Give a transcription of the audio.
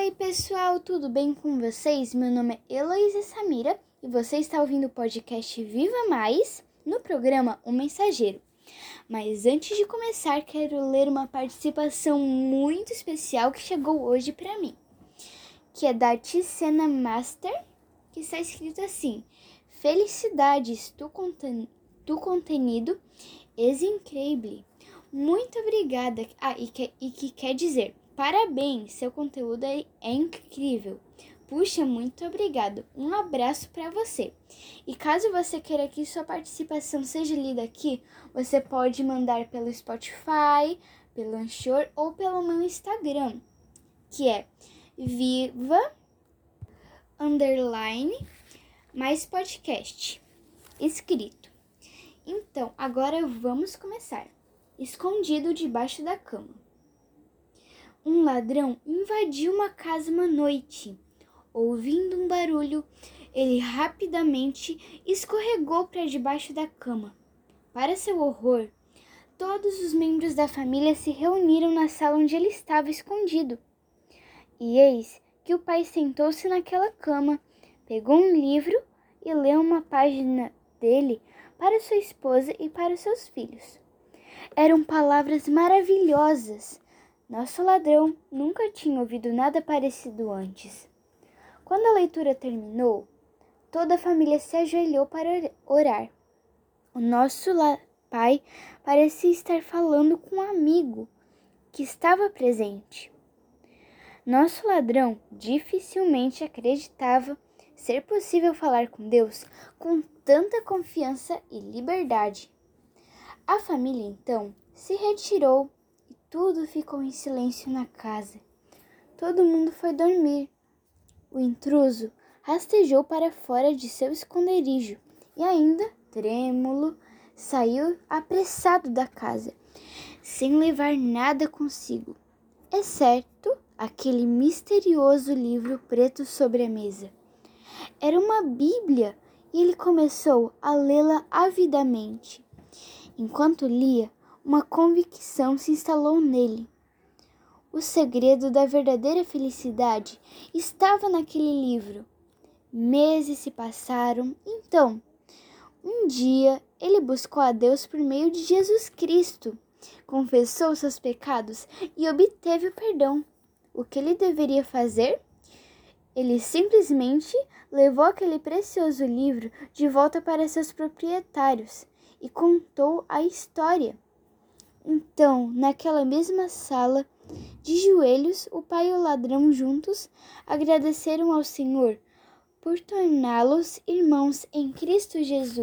Oi, pessoal, tudo bem com vocês? Meu nome é Heloísa Samira e você está ouvindo o podcast Viva Mais no programa O Mensageiro. Mas antes de começar, quero ler uma participação muito especial que chegou hoje para mim, que é da Ticena Master, que está escrito assim: Felicidades, tu, conten tu contenido é incrível. Muito obrigada. Ah, e que, e que quer dizer Parabéns, seu conteúdo é, é incrível. Puxa, muito obrigado. Um abraço para você. E caso você queira que sua participação seja lida aqui, você pode mandar pelo Spotify, pelo Anchor ou pelo meu Instagram, que é viva underline mais podcast escrito. Então, agora vamos começar. Escondido debaixo da cama um ladrão invadiu uma casa uma noite. Ouvindo um barulho, ele rapidamente escorregou para debaixo da cama. Para seu horror, todos os membros da família se reuniram na sala onde ele estava escondido. E eis que o pai sentou-se naquela cama, pegou um livro e leu uma página dele para sua esposa e para seus filhos. Eram palavras maravilhosas nosso ladrão nunca tinha ouvido nada parecido antes. Quando a leitura terminou, toda a família se ajoelhou para orar. O nosso pai parecia estar falando com um amigo que estava presente. Nosso ladrão dificilmente acreditava ser possível falar com Deus com tanta confiança e liberdade. A família então se retirou tudo ficou em silêncio na casa. Todo mundo foi dormir. O intruso rastejou para fora de seu esconderijo e, ainda trêmulo, saiu apressado da casa, sem levar nada consigo, exceto aquele misterioso livro preto sobre a mesa. Era uma Bíblia e ele começou a lê-la avidamente. Enquanto lia, uma convicção se instalou nele. O segredo da verdadeira felicidade estava naquele livro. Meses se passaram, então, um dia ele buscou a Deus por meio de Jesus Cristo, confessou seus pecados e obteve o perdão. O que ele deveria fazer? Ele simplesmente levou aquele precioso livro de volta para seus proprietários e contou a história. Então, naquela mesma sala, de joelhos, o pai e o ladrão juntos agradeceram ao Senhor por torná-los irmãos em Cristo Jesus.